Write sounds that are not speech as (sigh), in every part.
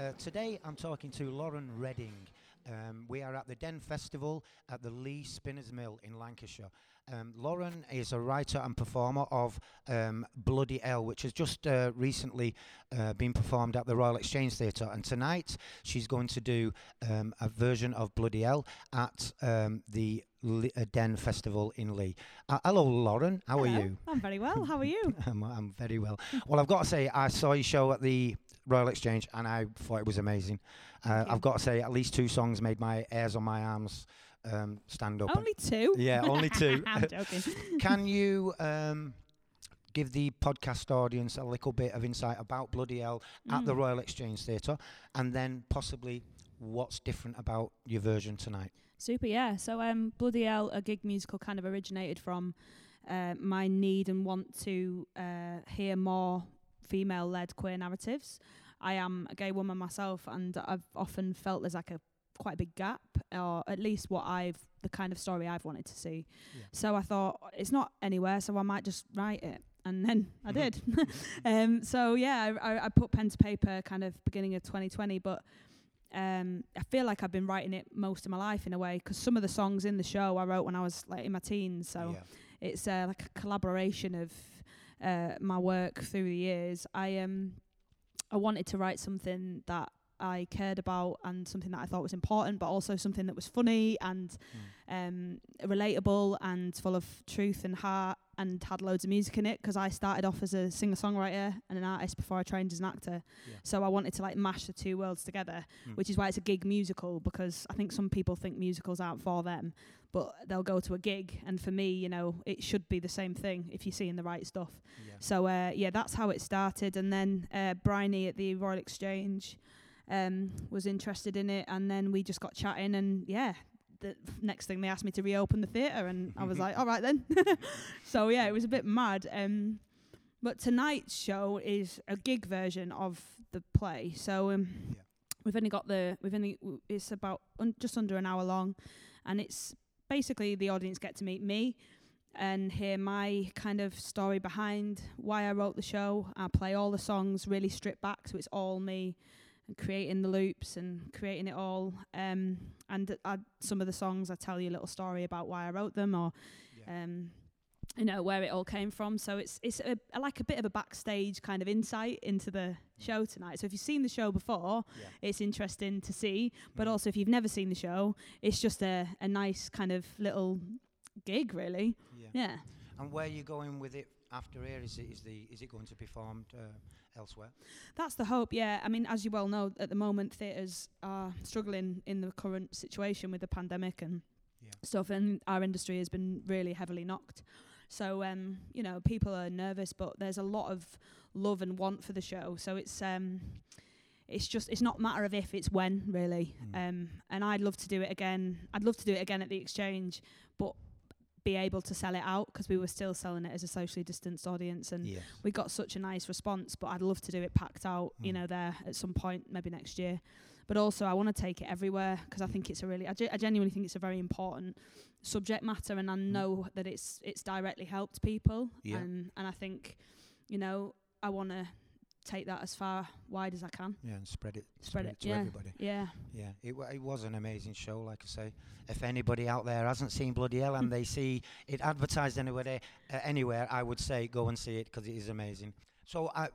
Uh, today I'm talking to Lauren Redding. Um, we are at the Den Festival at the Leigh Spinners Mill in Lancashire. Um, Lauren is a writer and performer of um, Bloody Elle, which has just uh, recently uh, been performed at the Royal Exchange Theatre. And tonight she's going to do um, a version of Bloody Elle at um, the uh, Den Festival in Leigh. Uh, hello, Lauren. How Hello. are you? I'm very well. How are you? (laughs) I'm, I'm very well. Well, I've got to say, I saw your show at the Royal Exchange and I thought it was amazing. Uh, I've got to say, at least two songs made my hairs on my arms um, stand up. Only two. yeah, only (laughs) two. I'm joking. (laughs) Can you um, give the podcast audience a little bit of insight about Bloody Elle at the Mm. Royal Exchange Theatre and then possibly what's different about your version tonight? Super, yeah. So, um, Bloody Elle, a gig musical, kind of originated from uh, my need and want to uh, hear more female-led queer narratives. I am a gay woman myself, and I've often felt there's like a quite a big gap, or at least what I've the kind of story I've wanted to see. Yeah. So I thought it's not anywhere, so I might just write it. And then (laughs) I did. (laughs) um, so yeah, I, I, I put pen to paper kind of beginning of 2020, but um, I feel like I've been writing it most of my life in a way because some of the songs in the show I wrote when I was like in my teens. So yeah. it's uh, like a collaboration of uh, my work through the years. I um I wanted to write something that I cared about and something that I thought was important, but also something that was funny and Mm. um, relatable and full of truth and heart and had loads of music in it because I started off as a singer songwriter and an artist before I trained as an actor. Yeah. So I wanted to like mash the two worlds together, Mm. which is why it's a gig musical because I think some people think musicals aren't for them, but they'll go to a gig. And for me, you know, it should be the same thing if you're seeing the right stuff. Yeah. So uh, yeah, that's how it started. And then uh, Bryony at the Royal Exchange um, was interested in it, and then we just got chatting, and yeah. The next thing they asked me to reopen the theatre, and I was (laughs) like, "All right then." (laughs) so yeah, it was a bit mad. Um, but tonight's show is a gig version of the play. So um, Yeah. we've only got the we've only w- it's about un- just under an hour long, and it's basically the audience get to meet me and hear my kind of story behind why I wrote the show. I play all the songs really stripped back, so it's all me and creating the loops and creating it all. Um, and I, some of the songs I tell you a little story about why I wrote them or Yeah. um, you know where it all came from. So it's it's a, a- like a bit of a backstage kind of insight into the show tonight. So if you've seen the show before, Yeah. it's interesting to see. But Mm. also if you've never seen the show, it's just a a nice kind of little gig, really. Yeah. Yeah. And where are you going with it after here? Is it is the is it going to be performed uh, elsewhere? That's the hope, yeah. I mean, as you well know, at the moment, theatres are struggling in the current situation with the pandemic and Yeah. stuff, and our industry has been really heavily knocked. So, um, you know, people are nervous, but there's a lot of love and want for the show. So it's um, it's just it's not a matter of if, it's when, really. Mm. Um, and I'd love to do it again. I'd love to do it again at the exchange, but be able to sell it out because we were still selling it as a socially distanced audience and Yes. we got such a nice response, but I'd love to do it packed out, you Mm. know, there at some point, maybe next year. But also, I want to take it everywhere because I think it's a really, I, ge- I genuinely think it's a very important subject matter, and I know that it's it's directly helped people, Mm. Yeah. and and I think, you know, I want to take that as far wide as I can. Yeah, and spread it Spread it, to yeah. everybody. Yeah, Yeah, it wa it was an amazing show. Like I say, if anybody out there hasn't seen Bloody Elle and (laughs) they see it advertised anywhere, uh, anywhere, I would say go and see it because it is amazing. So, uh,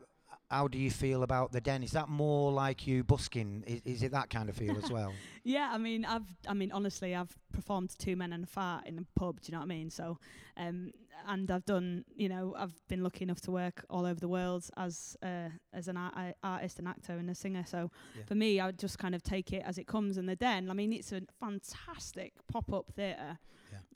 how do you feel about the den? Is that more like you busking? Is, is it that kind of feel as well? (laughs) yeah. I mean, I've, I mean, honestly, I've performed to two men and a fart in a pub. Do you know what I mean? So, um, and I've done, you know, I've been lucky enough to work all over the world as uh, as an ar- artist, an actor, and a singer. So, Yeah. for me, I would just kind of take it as it comes. And the Den, I mean, it's a fantastic pop up theatre.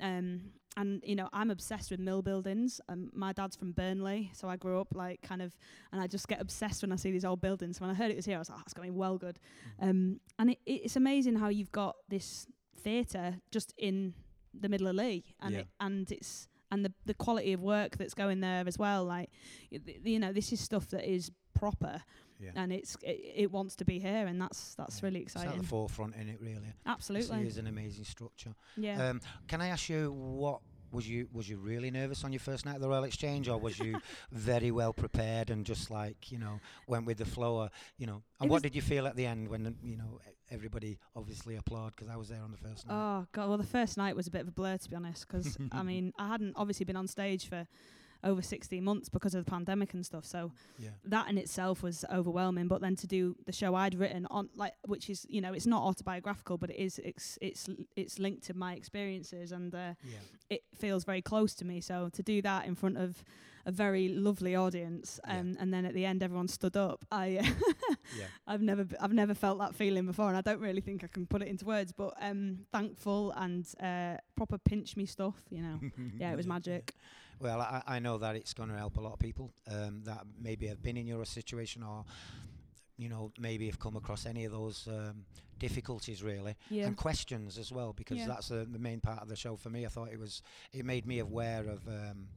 Um, and you know, I'm obsessed with mill buildings. Um, my dad's from Burnley, so I grew up like kind of, and I just get obsessed when I see these old buildings. So when I heard it was here, I was like, oh, it's going well good. Mm. Um, and it, it's amazing how you've got this theatre just in the middle of Leigh, and Yeah. it, and it's and the the quality of work that's going there as well. Like, you know, this is stuff that is proper, Yeah. and it's it, it wants to be here, and that's that's Yeah. really It's at exciting. the forefront in it, really. Absolutely, it is an amazing structure. yeah. Um, can I ask you what Was you was you really nervous on your first night at the Royal Exchange, or was you (laughs) very well prepared and just like you know went with the flow? Or, you know, and It what did you feel at the end when you know everybody obviously applauded because I was there on the first night. Oh god, well the first night was a bit of a blur to be honest, 'cause I (laughs) mean I hadn't obviously been on stage for over 16 months because of the pandemic and stuff. So yeah, that in itself was overwhelming. But then to do the show I'd written on, like, which is you know it's not autobiographical, but it is it's it's it's linked to my experiences and uh, yeah, it feels very close to me. So to do that in front of a very lovely audience, Yeah. um, and then at the end everyone stood up. I (laughs) yeah. I've never b- I've never felt that feeling before, and I don't really think I can put it into words. But um, thankful and uh, proper pinch me stuff, you know. (laughs) yeah, it was magic. Well, I, I know that it's going to help a lot of people um, that maybe have been in your situation or, you know, maybe have come across any of those um, difficulties really Yeah, and questions as well because Yeah. that's uh, the main part of the show for me. I thought it was it made me aware of um,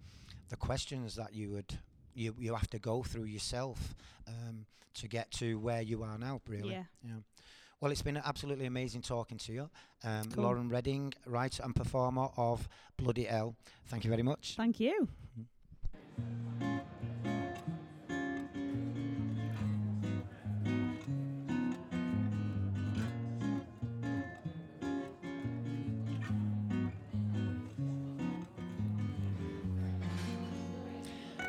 the questions that you would you you have to go through yourself um, to get to where you are now. Really. yeah. Yeah. Well, it's been absolutely amazing talking to you. Um, Cool. Lauren Redding, writer and performer of Bloody Elle. Thank you very much. Thank you.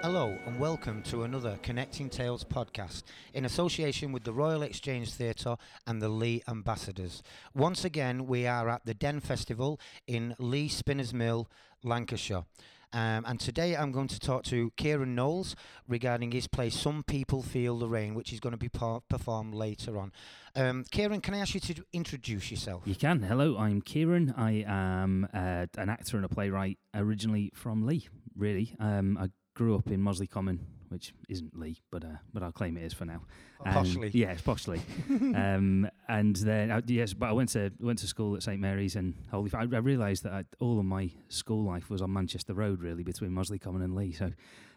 Hello and welcome to another Connecting Tales podcast in association with the Royal Exchange Theatre and the Leigh Ambassadors. Once again, we are at the Den Festival in Leigh Spinners Mill, Lancashire. Um, and today I'm going to talk to Kieran Knowles regarding his play Some People Feel the Rain, which is going to be par- performed later on. Um, Kieran, can I ask you to introduce yourself? You can. Hello, I'm Kieran. I am uh, an actor and a playwright, originally from Leigh. Really, um, I grew up in Mosley Common, which isn't Leigh, but uh, but I'll claim it is for now. Um, Poshly. yeah, it's poshly. (laughs) um, and then uh, yes, but I went to went to school at St Mary's and Holy. I, I realised that I, all of my school life was on Manchester Road, really, between Mosley Common and Leigh. So,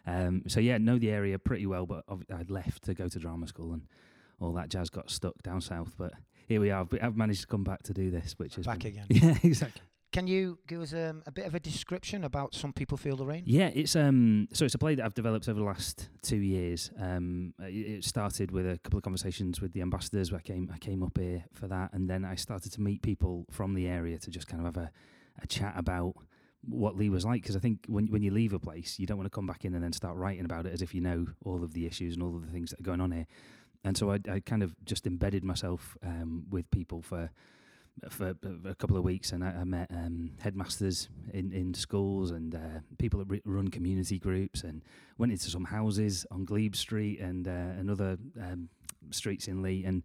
um, so yeah, know the area pretty well. But I'd left to go to drama school and all that jazz got stuck down south. But here we are. I've, I've managed to come back to do this, which is Back again. (laughs) Yeah, exactly. Can you give us um, a bit of a description about Some People Feel the Rain? Yeah, it's um so it's a play that I've developed over the last two years. Um, it started with a couple of conversations with the ambassadors. Where I came I came up here for that, and then I started to meet people from the area to just kind of have a, a chat about what Leigh was like. Because I think when when you leave a place, you don't want to come back in and then start writing about it as if you know all of the issues and all of the things that are going on here. And so I, I kind of just embedded myself um, with people for for a couple of weeks, and I, I met um, headmasters in, in schools and uh, people that run community groups, and went into some houses on Glebe Street and uh, and other um, streets in Leigh, and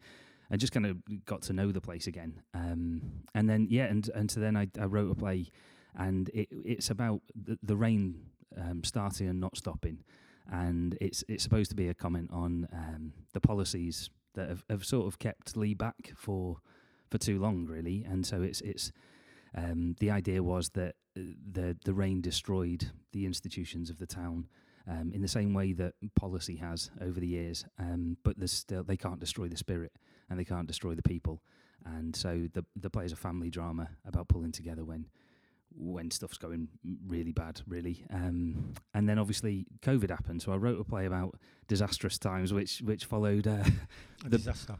and just kind of got to know the place again. Um, and then yeah, and and so then I, I wrote a play, and it, it's about the, the rain um, starting and not stopping, and it's it's supposed to be a comment on um, the policies that have, have sort of kept Leigh back for for too long, really. And so it's it's um, the idea was that uh, the the rain destroyed the institutions of the town. Um, in the same way that policy has over the years, um, but there's still they can't destroy the spirit and they can't destroy the people, and so the the play is a family drama about pulling together when when stuff's going really bad, really. Um, and then obviously COVID happened, so I wrote a play about disastrous times, which which followed uh, The-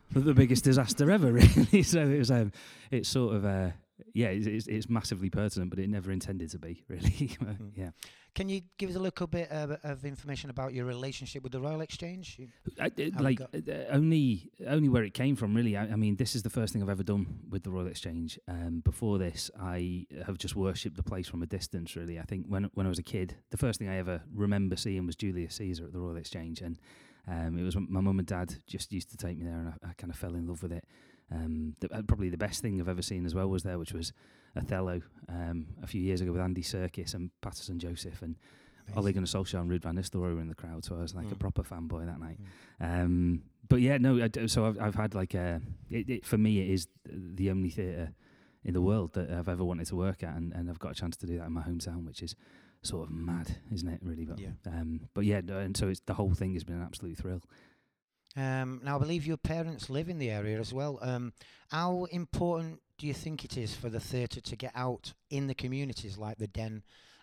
(laughs) the biggest disaster ever, (laughs) really. So it was um, it's sort of uh, yeah, it's, it's, it's massively pertinent, but it never intended to be, (laughs) really. Uh, Mm. yeah, Can you give us a little bit of, of information about your relationship with the Royal Exchange? I, it- like uh, only only where it came from, really. I, I mean, this is the first thing I've ever done with the Royal Exchange. Um, before this, I have just worshipped the place from a distance. Really, I think when when I was a kid, the first thing I ever remember seeing was Julius Caesar at the Royal Exchange, and um, it was my mum and dad just used to take me there, and I, I kind of fell in love with it. Um, the, uh, probably the best thing I've ever seen as well was there, which was Othello um, a few years ago with Andy Serkis and Paterson Joseph and Ole Amazing. Gunnar Solskjaer and Ruud van Nistelrooy were in the crowd, so I was like a Mm. proper fanboy that night. Mm. Um, but yeah, no. I d so I've I've had like a it, it, for me it is the only theatre in the world that I've ever wanted to work at, and, and I've got a chance to do that in my hometown, which is sort of mad, isn't it? Really, but Yeah. um, but yeah, and so it's the whole thing has been an absolute thrill. Um, now, I believe your parents live in the area as well. Um, how important do you think it is for the theatre to get out in the communities like the Den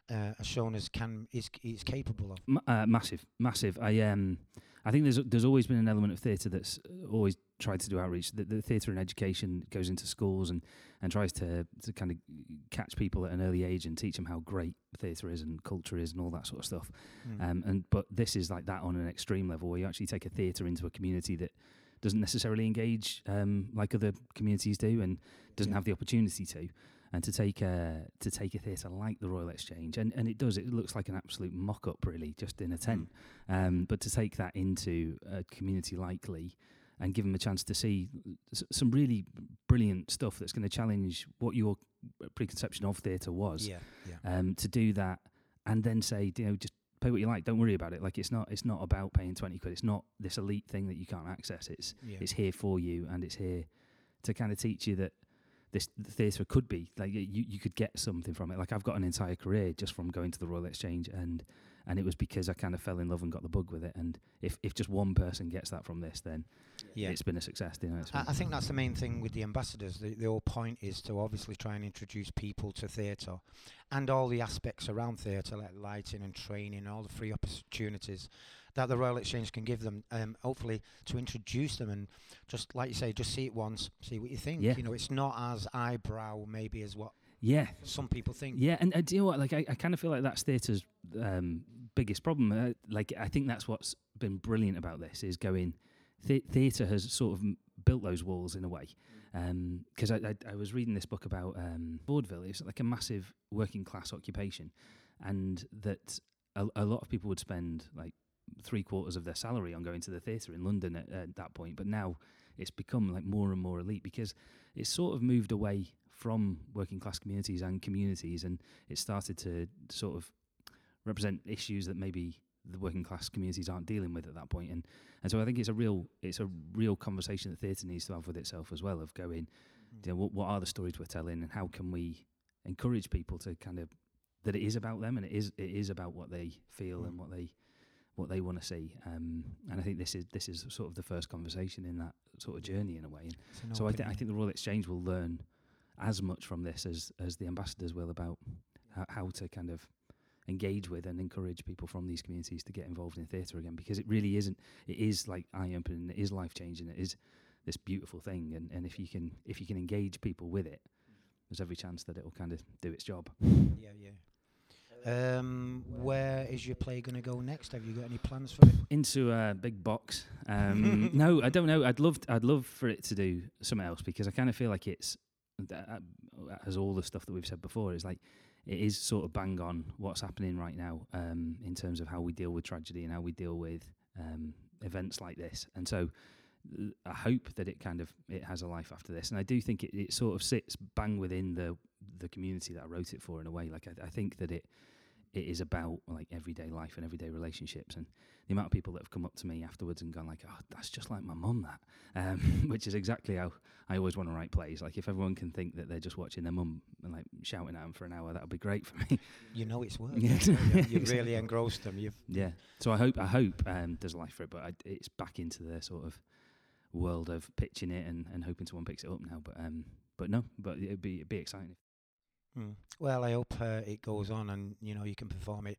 uh, has shown us can is is capable of. Ma- uh, massive, massive. I um, I think there's there's always been an element of theatre that's uh, always tried to do outreach. The, the theatre and education goes into schools and, and tries to to kind of catch people at an early age and teach them how great theatre is and culture is and all that sort of stuff. Mm. Um, and but this is like that on an extreme level where you actually take a theatre into a community that doesn't necessarily engage um, like other communities do and doesn't Yeah. have the opportunity to. And to take a to take a theatre like the Royal Exchange, and, and it does. It looks like an absolute mock up, really, just in a tent. Um, but to take that into a community like Leigh and give them a chance to see s- some really brilliant stuff that's going to challenge what your preconception of theatre was. Yeah, yeah. Um, to do that and then say, you know, just pay what you like. Don't worry about it. Like it's not it's not about paying twenty quid. It's not this elite thing that you can't access. It's yeah. it's here for you and it's here to kind of teach you that this theatre could be like you you could get something from it like I've got an entire career just from going to the Royal Exchange and and it was because I kind of fell in love and got the bug with it and if if just one person gets that from this then yeah. it's been a success you know I, I think that's the main thing with the ambassadors. The, the whole point is to obviously try and introduce people to theatre and all the aspects around theatre, like lighting and training, all the free opportunities that the Royal Exchange can give them. Um, hopefully, to introduce them and just like you say, just see it once, see what you think. Yeah. You know, it's not as eyebrow maybe as what yeah some people think. Yeah, and uh, do you know what? Like, I, I kind of feel like that's theatre's um, biggest problem. Uh, like, I think that's what's been brilliant about this is going. The- theatre has sort of built those walls in a way. Because I, I, I was reading this book about um, vaudeville. It's like a massive working class occupation, and that a, a lot of people would spend like three quarters of their salary on going to the theatre in London at, at that point. But now it's become like more and more elite because it's sort of moved away from working class communities and communities, and it started to sort of represent issues that maybe the working class communities aren't dealing with at that point. And and so I think it's a real it's a real conversation that theatre needs to have with itself as well of going, you know, what, what are the stories we're telling, and how can we encourage people to kind of that it is about them and it is it is about what they feel Mm. and what they what they want to see. Um, and I think this is this is sort of the first conversation in that sort of journey in a way. And so I, th- I think the Royal Exchange will learn as much from this as as the ambassadors will about how, how to kind of engage with and encourage people from these communities to get involved in theatre again because it really isn't it is like eye opening it is life changing it is this beautiful thing and, and if you can if you can engage people with it there's every chance that it will kind of do its job Yeah, yeah. Um, where is your play going to go next? Have you got any plans for it? into a big box (laughs) um, no I don't know I'd love I'd love for it to do something else because I kind of feel like it's th- uh, as all the stuff that we've said before is like it is sort of bang on what's happening right now um, in terms of how we deal with tragedy and how we deal with um, events like this. And so I hope that it kind of it has a life after this. And I do think it, it sort of sits bang within the the community that I wrote it for in a way. Like I, I think that it it is about like everyday life and everyday relationships and the amount of people that have come up to me afterwards and gone like oh that's just like my mum that um, (laughs) which is exactly how I always want to write plays like if everyone can think that they're just watching their mum and like shouting at them for an hour that would be great for me You know it's work. (laughs) Yeah. you (laughs) really engrossed them. You've yeah so I hope I hope um, there's life for it but I, it's back into the sort of world of pitching it and, and hoping someone picks it up now but um but no but it'd be it'd be exciting Mm. Well, I hope uh, it goes on and you know you can perform it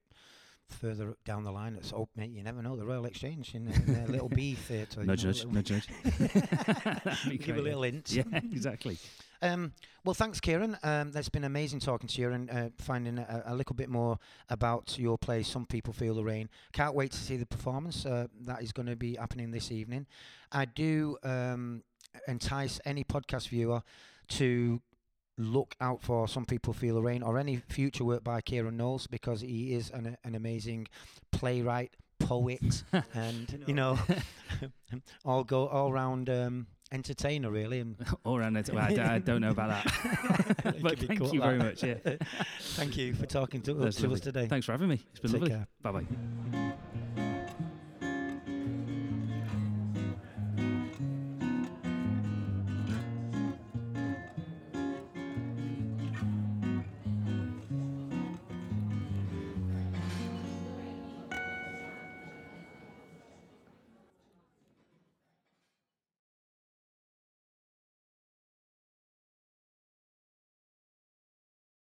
further down the line. Hope, mate. You never know. The Royal Exchange in, uh, in a little (laughs) B theatre. you nudge know, nudge little- nudge nudge (laughs) (laughs) That'd be Give a little hint. yeah exactly Um, well, thanks, Kieran. Um, that's been amazing talking to you and uh, finding a, a little bit more about your play. Some people feel the rain. Can't wait to see the performance. Uh, that is going to be happening this evening. I do um, entice any podcast viewer to look out for Some People Feel the Rain or any future work by Kieran Knowles because he is an, an amazing playwright, poet, (laughs) and you know, (laughs) (laughs) all go all round um, entertainer really. And all around it well, I, d- I don't know about that. But thank you very much yeah. Thank you for talking to, That's to us today. thanks for having me. It's been Take lovely. bye bye